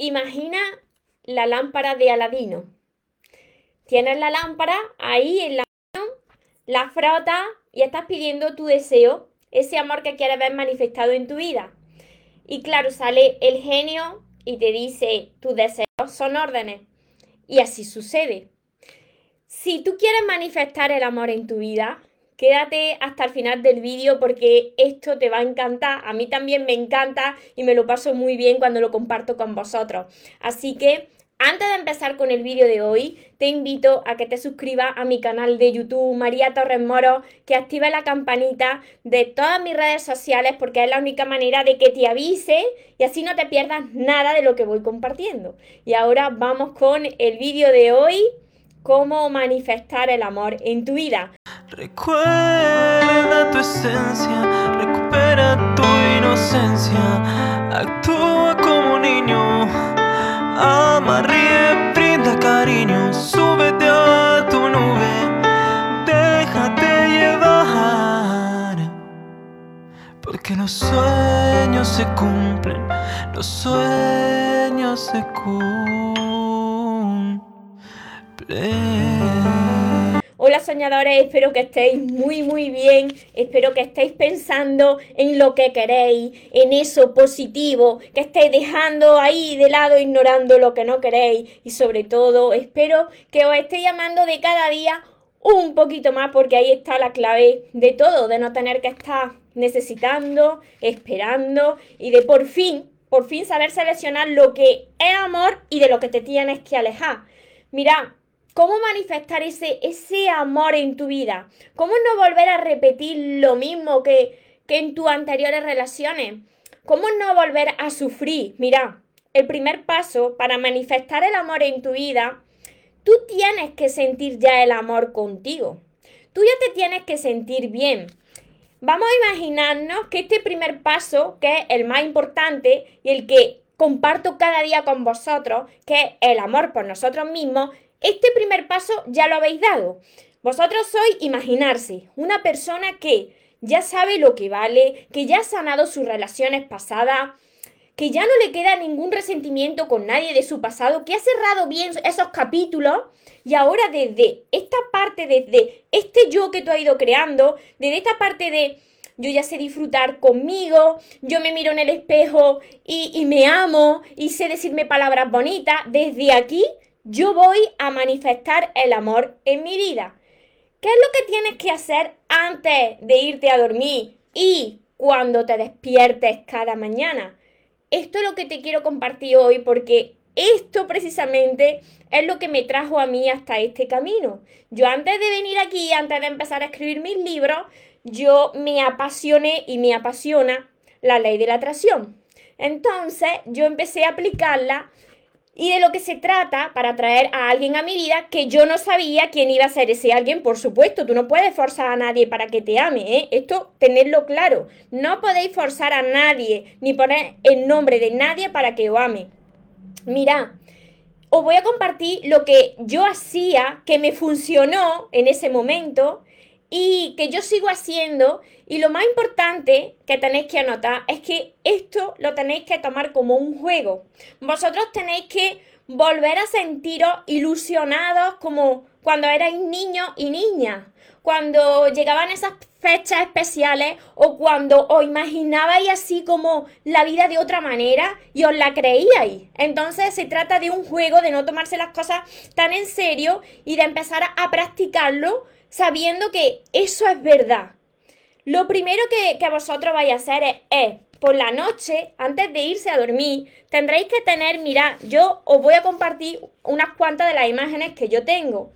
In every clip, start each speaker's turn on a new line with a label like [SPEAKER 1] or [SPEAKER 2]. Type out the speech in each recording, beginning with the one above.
[SPEAKER 1] Imagina la lámpara de Aladino. Tienes la lámpara ahí en la mano, la frotas y estás pidiendo tu deseo, ese amor que quieres ver manifestado en tu vida. Y claro, sale el genio y te dice, tus deseos son órdenes. Y así sucede. Si tú quieres manifestar el amor en tu vida, Quédate hasta el final del vídeo porque esto te va a encantar. A mí también me encanta y me lo paso muy bien cuando lo comparto con vosotros. Así que antes de empezar con el vídeo de hoy, te invito a que te suscribas a mi canal de YouTube María Torres Moro, que active la campanita de todas mis redes sociales porque es la única manera de que te avise y así no te pierdas nada de lo que voy compartiendo. Y ahora vamos con el vídeo de hoy, cómo manifestar el amor en tu vida.
[SPEAKER 2] Recuerda tu esencia, recupera tu inocencia, actúa como niño, ama, ríe, brinda cariño, súbete a tu nube, déjate llevar, porque los sueños se cumplen, los sueños se cumplen.
[SPEAKER 1] Soñadores, espero que estéis muy muy bien, espero que estéis pensando en lo que queréis, en eso positivo, que estéis dejando ahí de lado, ignorando lo que no queréis y sobre todo espero que os estéis llamando de cada día un poquito más porque ahí está la clave de todo, de no tener que estar necesitando, esperando y de por fin, por fin saber seleccionar lo que es amor y de lo que te tienes que alejar. Mira, ¿Cómo manifestar ese, ese amor en tu vida? ¿Cómo no volver a repetir lo mismo que, que en tus anteriores relaciones? ¿Cómo no volver a sufrir? Mira, el primer paso para manifestar el amor en tu vida, tú tienes que sentir ya el amor contigo. Tú ya te tienes que sentir bien. Vamos a imaginarnos que este primer paso, que es el más importante y el que comparto cada día con vosotros, que es el amor por nosotros mismos, este primer paso ya lo habéis dado. Vosotros sois imaginarse una persona que ya sabe lo que vale, que ya ha sanado sus relaciones pasadas, que ya no le queda ningún resentimiento con nadie de su pasado, que ha cerrado bien esos capítulos y ahora desde esta parte, desde este yo que tú has ido creando, desde esta parte de yo ya sé disfrutar conmigo, yo me miro en el espejo y, y me amo y sé decirme palabras bonitas, desde aquí yo voy a manifestar el amor en mi vida. ¿Qué es lo que tienes que hacer antes de irte a dormir y cuando te despiertes cada mañana? Esto es lo que te quiero compartir hoy porque esto precisamente es lo que me trajo a mí hasta este camino. Yo antes de venir aquí, antes de empezar a escribir mis libros, yo me apasioné y me apasiona la ley de la atracción. Entonces yo empecé a aplicarla y de lo que se trata para traer a alguien a mi vida que yo no sabía quién iba a ser ese alguien, por supuesto, tú no puedes forzar a nadie para que te ame, ¿eh? esto tenerlo claro, no podéis forzar a nadie ni poner el nombre de nadie para que os ame. Mira, os voy a compartir lo que yo hacía, que me funcionó en ese momento y que yo sigo haciendo. Y lo más importante que tenéis que anotar es que esto lo tenéis que tomar como un juego. Vosotros tenéis que volver a sentiros ilusionados como cuando erais niños y niñas, cuando llegaban esas fechas especiales o cuando os imaginabais así como la vida de otra manera y os la creíais. Entonces se trata de un juego, de no tomarse las cosas tan en serio y de empezar a practicarlo sabiendo que eso es verdad. Lo primero que, vosotros vais a hacer es, por la noche, antes de irse a dormir, tendréis que tener, mirad, yo os voy a compartir unas cuantas de las imágenes que yo tengo.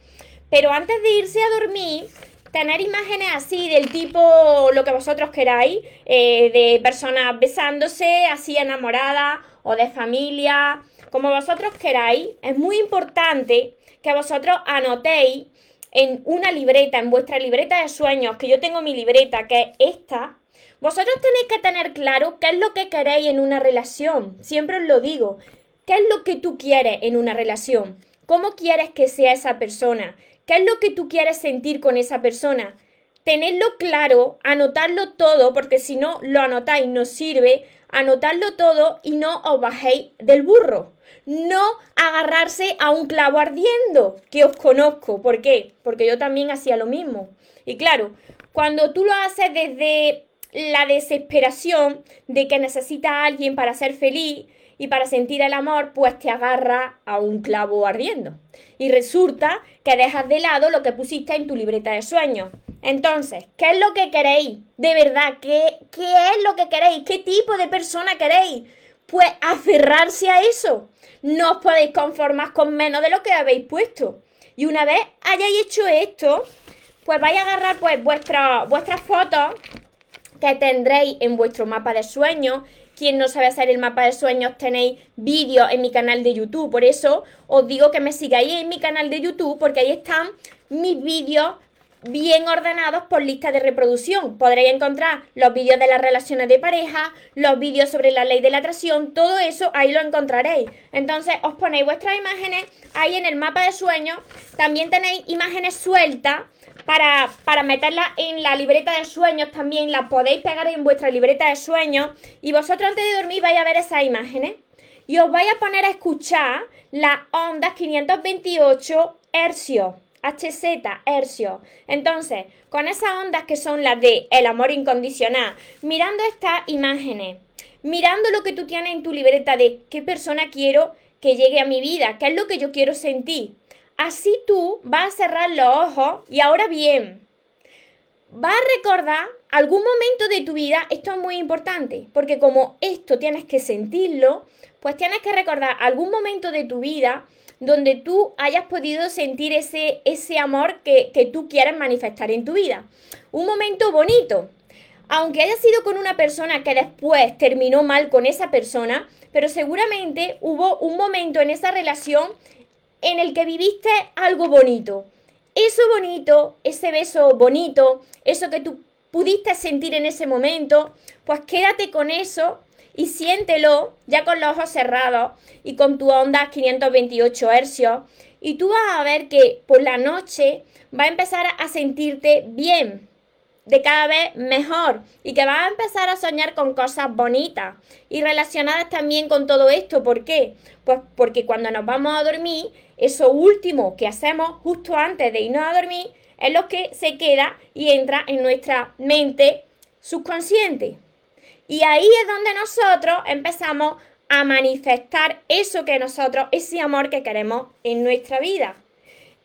[SPEAKER 1] Pero antes de irse a dormir, tener imágenes así del tipo lo que vosotros queráis, eh, de personas besándose, así enamoradas, o de familia, como vosotros queráis. Es muy importante que vosotros anotéis en una libreta, en vuestra libreta de sueños, que yo tengo mi libreta, que es esta, vosotros tenéis que tener claro qué es lo que queréis en una relación. Siempre os lo digo. ¿Qué es lo que tú quieres en una relación? ¿Cómo quieres que sea esa persona? ¿Qué es lo que tú quieres sentir con esa persona? Tenedlo claro, anotarlo todo, porque si no lo anotáis no sirve, anotarlo todo y no os bajéis del burro. No agarrarse a un clavo ardiendo, que os conozco. ¿Por qué? Porque yo también hacía lo mismo. Y claro, cuando tú lo haces desde la desesperación de que necesitas a alguien para ser feliz y para sentir el amor, pues te agarra a un clavo ardiendo. Y resulta que dejas de lado lo que pusiste en tu libreta de sueños. Entonces, ¿qué es lo que queréis? De verdad, ¿qué, ¿qué es lo que queréis? ¿Qué tipo de persona queréis? Pues aferrarse a eso. No os podéis conformar con menos de lo que habéis puesto. Y una vez hayáis hecho esto, pues vais a agarrar pues vuestras fotos que tendréis en vuestro mapa de sueños. Quien no sabe hacer el mapa de sueños, tenéis vídeos en mi canal de YouTube. Por eso os digo que me sigáis en mi canal de YouTube, porque ahí están mis vídeos bien ordenados por lista de reproducción. Podréis encontrar los vídeos de las relaciones de pareja, los vídeos sobre la ley de la atracción, todo eso ahí lo encontraréis. Entonces os ponéis vuestras imágenes ahí en el mapa de sueños. También tenéis imágenes sueltas para, para meterlas en la libreta de sueños también, las podéis pegar en vuestra libreta de sueños y vosotros antes de dormir vais a ver esas imágenes y os vais a poner a escuchar las ondas 528 hercios. HZ, hercios. Entonces, con esas ondas que son las de el amor incondicional, mirando estas imágenes, mirando lo que tú tienes en tu libreta de qué persona quiero que llegue a mi vida, qué es lo que yo quiero sentir, Así tú vas a cerrar los ojos y ahora bien, vas a recordar algún momento de tu vida, esto es muy importante, porque como esto tienes que sentirlo, pues tienes que recordar algún momento de tu vida donde tú hayas podido sentir ese, ese amor que, que tú quieres manifestar en tu vida. Un momento bonito, aunque haya sido con una persona que después terminó mal con esa persona, pero seguramente hubo un momento en esa relación en el que viviste algo bonito. Eso bonito, ese beso bonito, eso que tú pudiste sentir en ese momento, pues quédate con eso y siéntelo ya con los ojos cerrados y con tu onda 528 hercios y tú vas a ver que por la noche va a empezar a sentirte bien, de cada vez mejor y que vas a empezar a soñar con cosas bonitas y relacionadas también con todo esto. ¿Por qué? Pues porque cuando nos vamos a dormir eso último que hacemos justo antes de irnos a dormir es lo que se queda y entra en nuestra mente subconsciente. Y ahí es donde nosotros empezamos a manifestar eso que nosotros, ese amor que queremos en nuestra vida.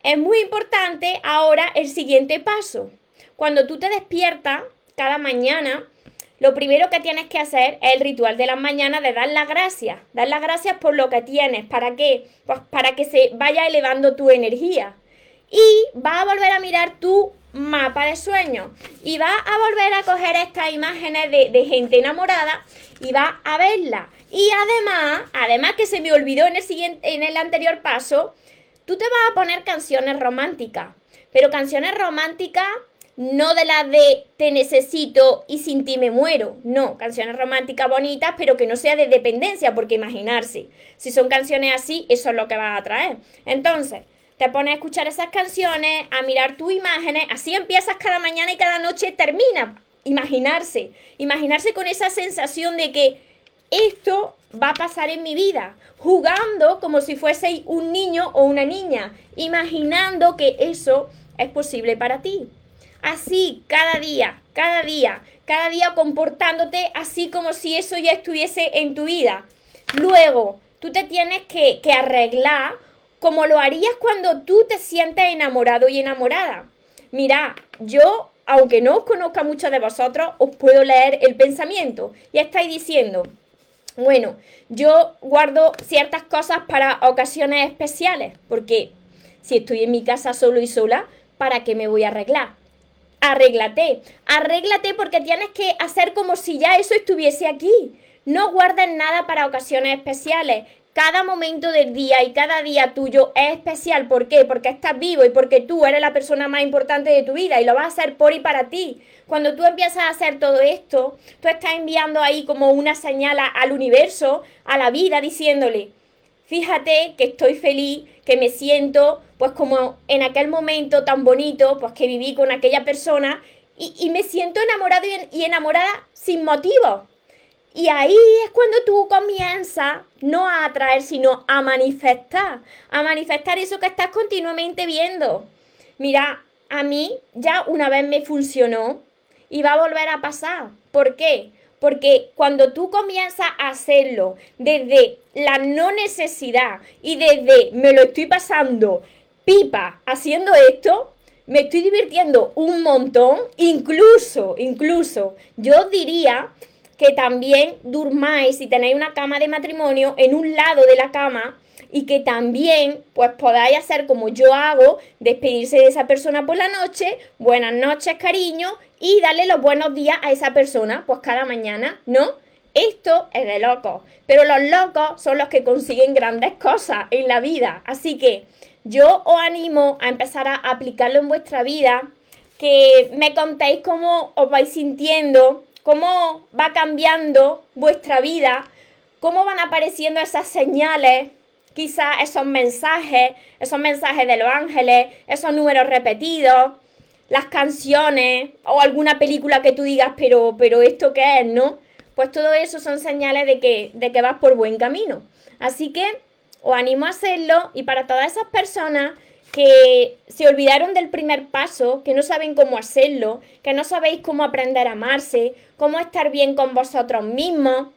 [SPEAKER 1] Es muy importante ahora el siguiente paso. Cuando tú te despiertas cada mañana, lo primero que tienes que hacer es el ritual de las mañanas de dar las gracias. Dar las gracias por lo que tienes. ¿Para qué? Pues para que se vaya elevando tu energía. Y vas a volver a mirar tu mapa de sueños. Y vas a volver a coger estas imágenes de, gente enamorada y vas a verla. Y además, además que se me olvidó en el, siguiente, en el anterior paso, tú te vas a poner canciones románticas. Pero canciones románticas no de las de te necesito y sin ti me muero. No, canciones románticas bonitas, pero que no sea de dependencia, porque imaginarse, si son canciones así, eso es lo que va a traer. Entonces, te pones a escuchar esas canciones, a mirar tus imágenes, así empiezas cada mañana y cada noche termina. Imaginarse, imaginarse con esa sensación de que esto va a pasar en mi vida, jugando como si fueseis un niño o una niña, imaginando que eso es posible para ti. Así, cada día, cada día, cada día comportándote así como si eso ya estuviese en tu vida. Luego, tú te tienes que, que arreglar como lo harías cuando tú te sientes enamorado y enamorada. Mira, yo, aunque no os conozca mucho de vosotros, os puedo leer el pensamiento. Y estáis diciendo, bueno, yo guardo ciertas cosas para ocasiones especiales, porque si estoy en mi casa solo y sola, ¿para qué me voy a arreglar? arréglate, arréglate porque tienes que hacer como si ya eso estuviese aquí. No guardes nada para ocasiones especiales. Cada momento del día y cada día tuyo es especial. ¿Por qué? Porque estás vivo y porque tú eres la persona más importante de tu vida y lo vas a hacer por y para ti. Cuando tú empiezas a hacer todo esto, tú estás enviando ahí como una señal al universo, a la vida, diciéndole, fíjate que estoy feliz, que me siento pues como en aquel momento tan bonito, pues que viví con aquella persona y, me siento enamorado y, enamorada sin motivo. Y ahí es cuando tú comienzas no a atraer, sino a manifestar, a manifestar eso que estás continuamente viendo. Mira, a mí ya una vez me funcionó y va a volver a pasar. ¿Por qué? Porque cuando tú comienzas a hacerlo desde la no necesidad y desde me lo estoy pasando pipa haciendo esto, me estoy divirtiendo un montón, incluso, incluso, yo diría que también durmáis, si tenéis una cama de matrimonio, en un lado de la cama y que también pues podáis hacer como yo hago, despedirse de esa persona por la noche, buenas noches cariño y darle los buenos días a esa persona pues cada mañana, ¿no? Esto es de locos, pero los locos son los que consiguen grandes cosas en la vida, así que yo os animo a empezar a aplicarlo en vuestra vida, que me contéis cómo os vais sintiendo, cómo va cambiando vuestra vida, cómo van apareciendo esas señales, quizás esos mensajes, esos mensajes de los ángeles, esos números repetidos, las canciones o alguna película que tú digas, pero, pero esto qué es, ¿no? Pues todo eso son señales de que, de que vas por buen camino. Así que os animo a hacerlo y para todas esas personas que se olvidaron del primer paso, que no saben cómo hacerlo, que no sabéis cómo aprender a amarse, cómo estar bien con vosotros mismos,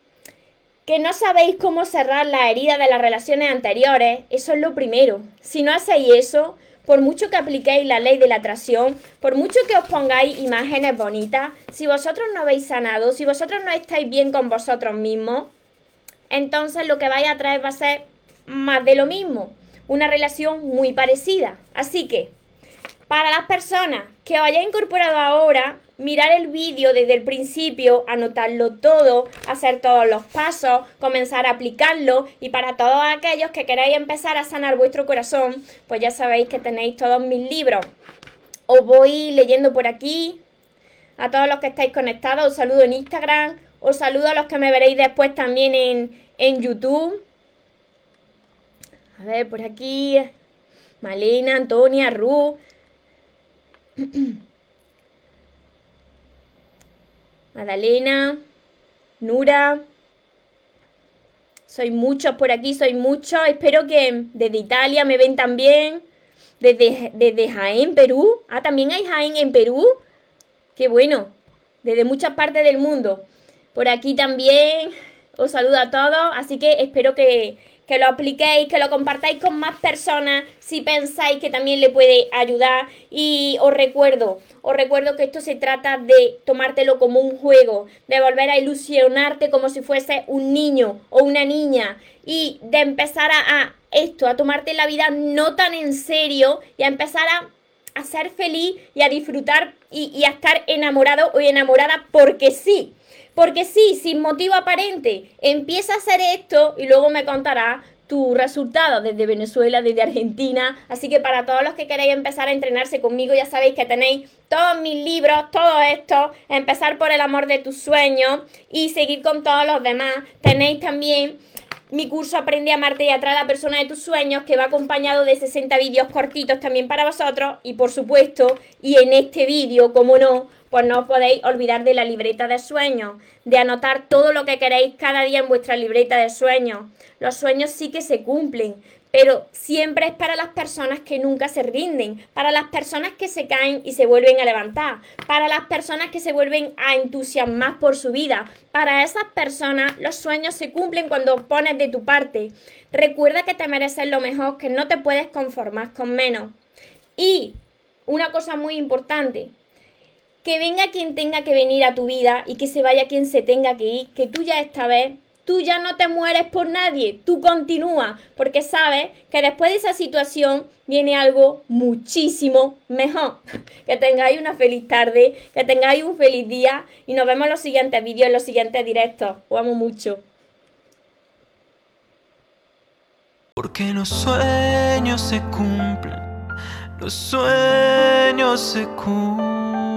[SPEAKER 1] que no sabéis cómo cerrar la herida de las relaciones anteriores, eso es lo primero. Si no hacéis eso, por mucho que apliquéis la ley de la atracción, por mucho que os pongáis imágenes bonitas, si vosotros no habéis sanado, si vosotros no estáis bien con vosotros mismos, entonces lo que vais a traer va a ser más de lo mismo, una relación muy parecida. Así que, para las personas que os hayáis incorporado ahora, mirar el vídeo desde el principio, anotarlo todo, hacer todos los pasos, comenzar a aplicarlo y para todos aquellos que queráis empezar a sanar vuestro corazón, pues ya sabéis que tenéis todos mis libros. Os voy leyendo por aquí. A todos los que estáis conectados, os saludo en Instagram, os saludo a los que me veréis después también en, en YouTube. A ver, por aquí. Malena, Antonia, Ru. Madalena, Nura. Soy muchos por aquí, soy muchos. Espero que desde Italia me ven también. Desde, desde Jaén, Perú. Ah, también hay Jaén en Perú. Qué bueno. Desde muchas partes del mundo. Por aquí también. Os saludo a todos. Así que espero que, que lo apliquéis, que lo compartáis con más personas si pensáis que también le puede ayudar. Y os recuerdo, os recuerdo que esto se trata de tomártelo como un juego, de volver a ilusionarte como si fuese un niño o una niña y de empezar a, esto, a tomarte la vida no tan en serio y a empezar a, a ser feliz y a disfrutar y, a estar enamorado o enamorada porque sí. Porque sí, sin motivo aparente, empieza a hacer esto y luego me contará tu resultado desde Venezuela, desde Argentina. Así que para todos los que queréis empezar a entrenarse conmigo, ya sabéis que tenéis todos mis libros, todo esto, empezar por el amor de tus sueños y seguir con todos los demás. Tenéis también mi curso Aprende a amarte y atraer a la persona de tus sueños, que va acompañado de 60 vídeos cortitos también para vosotros. Y por supuesto, y en este vídeo, como no, pues no os podéis olvidar de la libreta de sueños, de anotar todo lo que queréis cada día en vuestra libreta de sueños. Los sueños sí que se cumplen, pero siempre es para las personas que nunca se rinden, para las personas que se caen y se vuelven a levantar, para las personas que se vuelven a entusiasmar por su vida. Para esas personas los sueños se cumplen cuando pones de tu parte. Recuerda que te mereces lo mejor, que no te puedes conformar con menos. Y una cosa muy importante, que venga quien tenga que venir a tu vida y que se vaya quien se tenga que ir, que tú ya esta vez, tú ya no te mueres por nadie, tú continúas, porque sabes que después de esa situación viene algo muchísimo mejor. Que tengáis una feliz tarde, que tengáis un feliz día y nos vemos en los siguientes vídeos, en los siguientes directos. Os amo mucho.
[SPEAKER 2] Porque los sueños se cumplen, los sueños se cumplen.